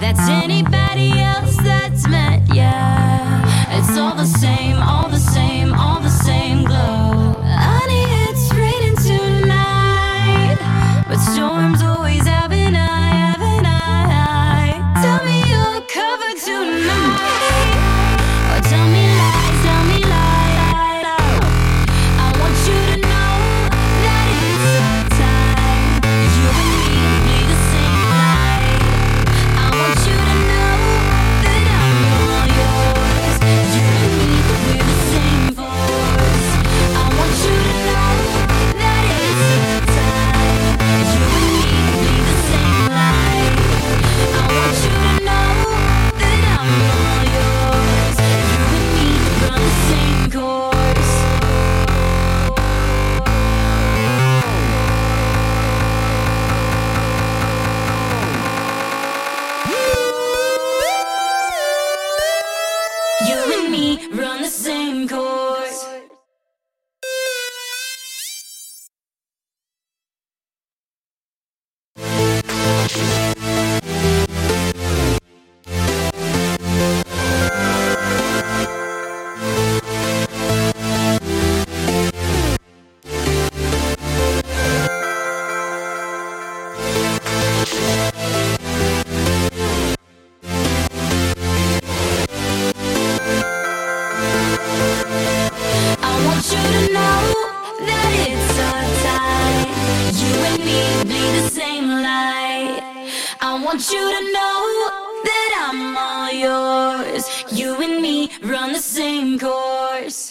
that's anybody else that's met. Yeah, it's all the same. Want you to know that I'm all yours. You and me run the same course.